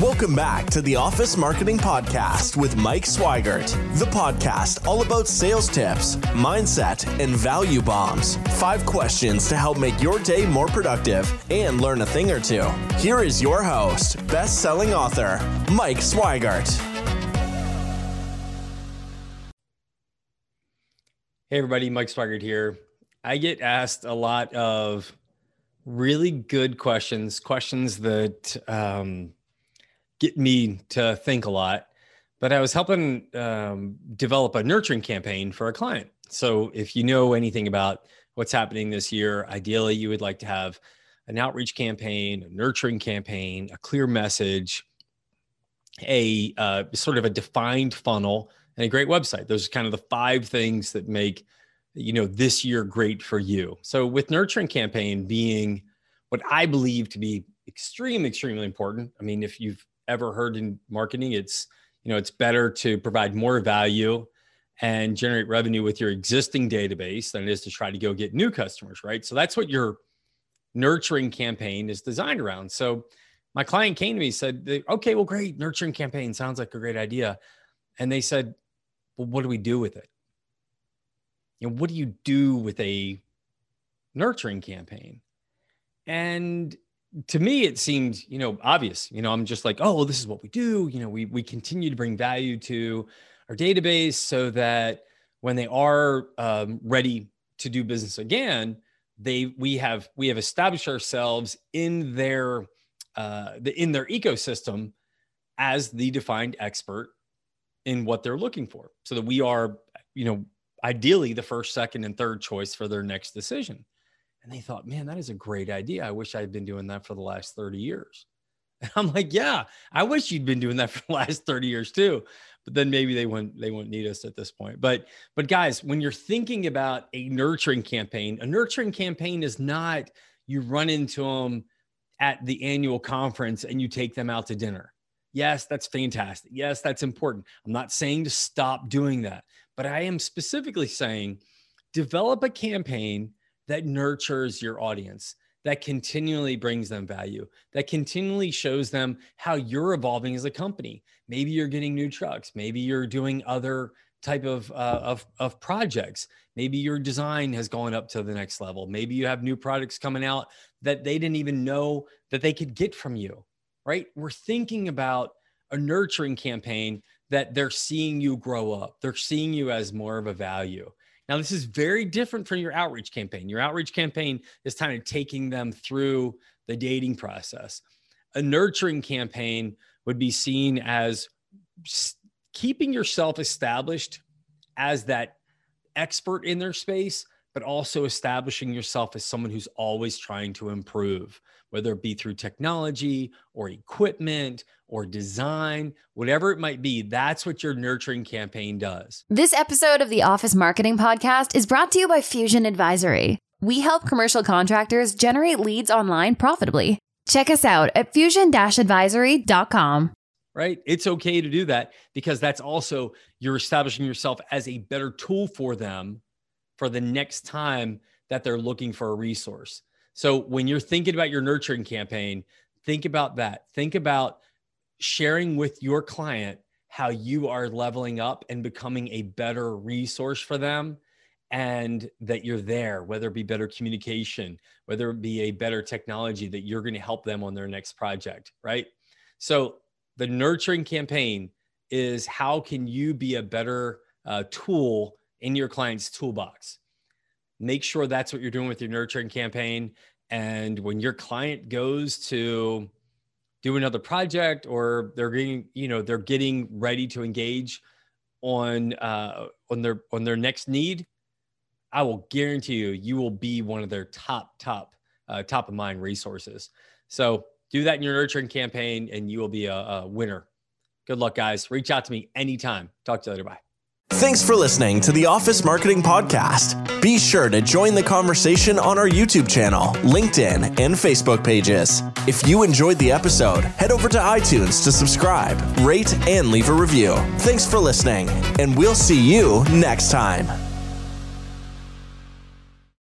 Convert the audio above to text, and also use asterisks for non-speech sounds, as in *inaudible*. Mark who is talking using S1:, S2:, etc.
S1: Welcome back to the Office Marketing Podcast with Mike Sweigart, the podcast all about sales tips, mindset, and value bombs. Five questions to help make your day more productive and learn a thing or two. Here is your host, best selling author, Mike Sweigart.
S2: Hey, everybody, Mike Sweigart here. I get asked a lot of really good questions, questions that, um, get me to think a lot. But I was helping um, develop a nurturing campaign for a client. So if you know anything about what's happening this year, ideally you would like to have an outreach campaign, a nurturing campaign, a clear message, a uh, sort of a defined funnel, and a great website. Those are kind of the five things that make you know this year great for you. So with nurturing campaign being what I believe to be extremely extremely important. I mean, if you've ever heard in marketing. It's, you know, it's better to provide more value and generate revenue with your existing database than it is to try to go get new customers, right? So that's what your nurturing campaign is designed around. So my client came to me said, "Okay, well great, nurturing campaign sounds like a great idea." And they said, "Well, what do we do with it? You know, what do you do with a nurturing campaign?" And to me it seemed you know obvious you know i'm just like oh this is what we do you know we we continue to bring value to our database so that when they are um, ready to do business again they we have we have established ourselves in their uh, the, in their ecosystem as the defined expert in what they're looking for so that we are you know ideally the first second and third choice for their next decision and they thought, man, that is a great idea. I wish I'd been doing that for the last 30 years. *laughs* And I'm like, yeah, I wish you'd been doing that for *laughs* the last 30 years too. But then maybe they wouldn't they wouldn't need us at this point. But but guys, when you're thinking about a nurturing campaign, a nurturing campaign is not you run into them at the annual conference and you take them out to dinner. Yes, that's fantastic. Yes, that's important. I'm not saying to stop doing that, but I am specifically saying develop a campaign that nurtures your audience, that continually brings them value, that continually shows them how you're evolving as a company. Maybe you're getting new trucks, maybe you're doing other type of, uh, of, of projects. Maybe your design has gone up to the next level. Maybe you have new products coming out that they didn't even know that they could get from you, right? We're thinking about a nurturing campaign that they're seeing you grow up. They're seeing you as more of a value. Now, this is very different from your outreach campaign. Your outreach campaign is kind of taking them through the dating process. A nurturing campaign would be seen as keeping yourself established as that expert in their space, but also establishing yourself as someone who's always trying to improve, whether it be through technology or equipment or design, whatever it might be. That's what your nurturing campaign does.
S3: This episode of the Office Marketing Podcast is brought to you by Fusion Advisory. We help commercial contractors generate leads online profitably. Check us out at fusion advisory.com.
S2: Right? It's okay to do that because that's also you're establishing yourself as a better tool for them for the next time that they're looking for a resource. So when you're thinking about your nurturing campaign, think about that. Think about sharing with your client how you are leveling up and becoming a better resource for them and that you're there, whether it be better communication, whether it be a better technology that you're going to help them on their next project, right? So the nurturing campaign is how can you be a better uh, tool in your client's toolbox. Make sure that's what you're doing with your nurturing campaign. And when your client goes to do another project or they're getting, you know, they're getting ready to engage on uh, on their on their next need, I will guarantee you, you will be one of their top top uh, top of mind resources. So do that in your nurturing campaign, and you will be a, a winner. Good luck, guys. Reach out to me anytime. Talk to you later. Bye.
S1: Thanks for listening to the Office Marketing Podcast. Be sure to join the conversation on our YouTube channel, LinkedIn, and Facebook pages. If you enjoyed the episode, head over to iTunes to subscribe, rate, and leave a review. Thanks for listening, and we'll see you next time.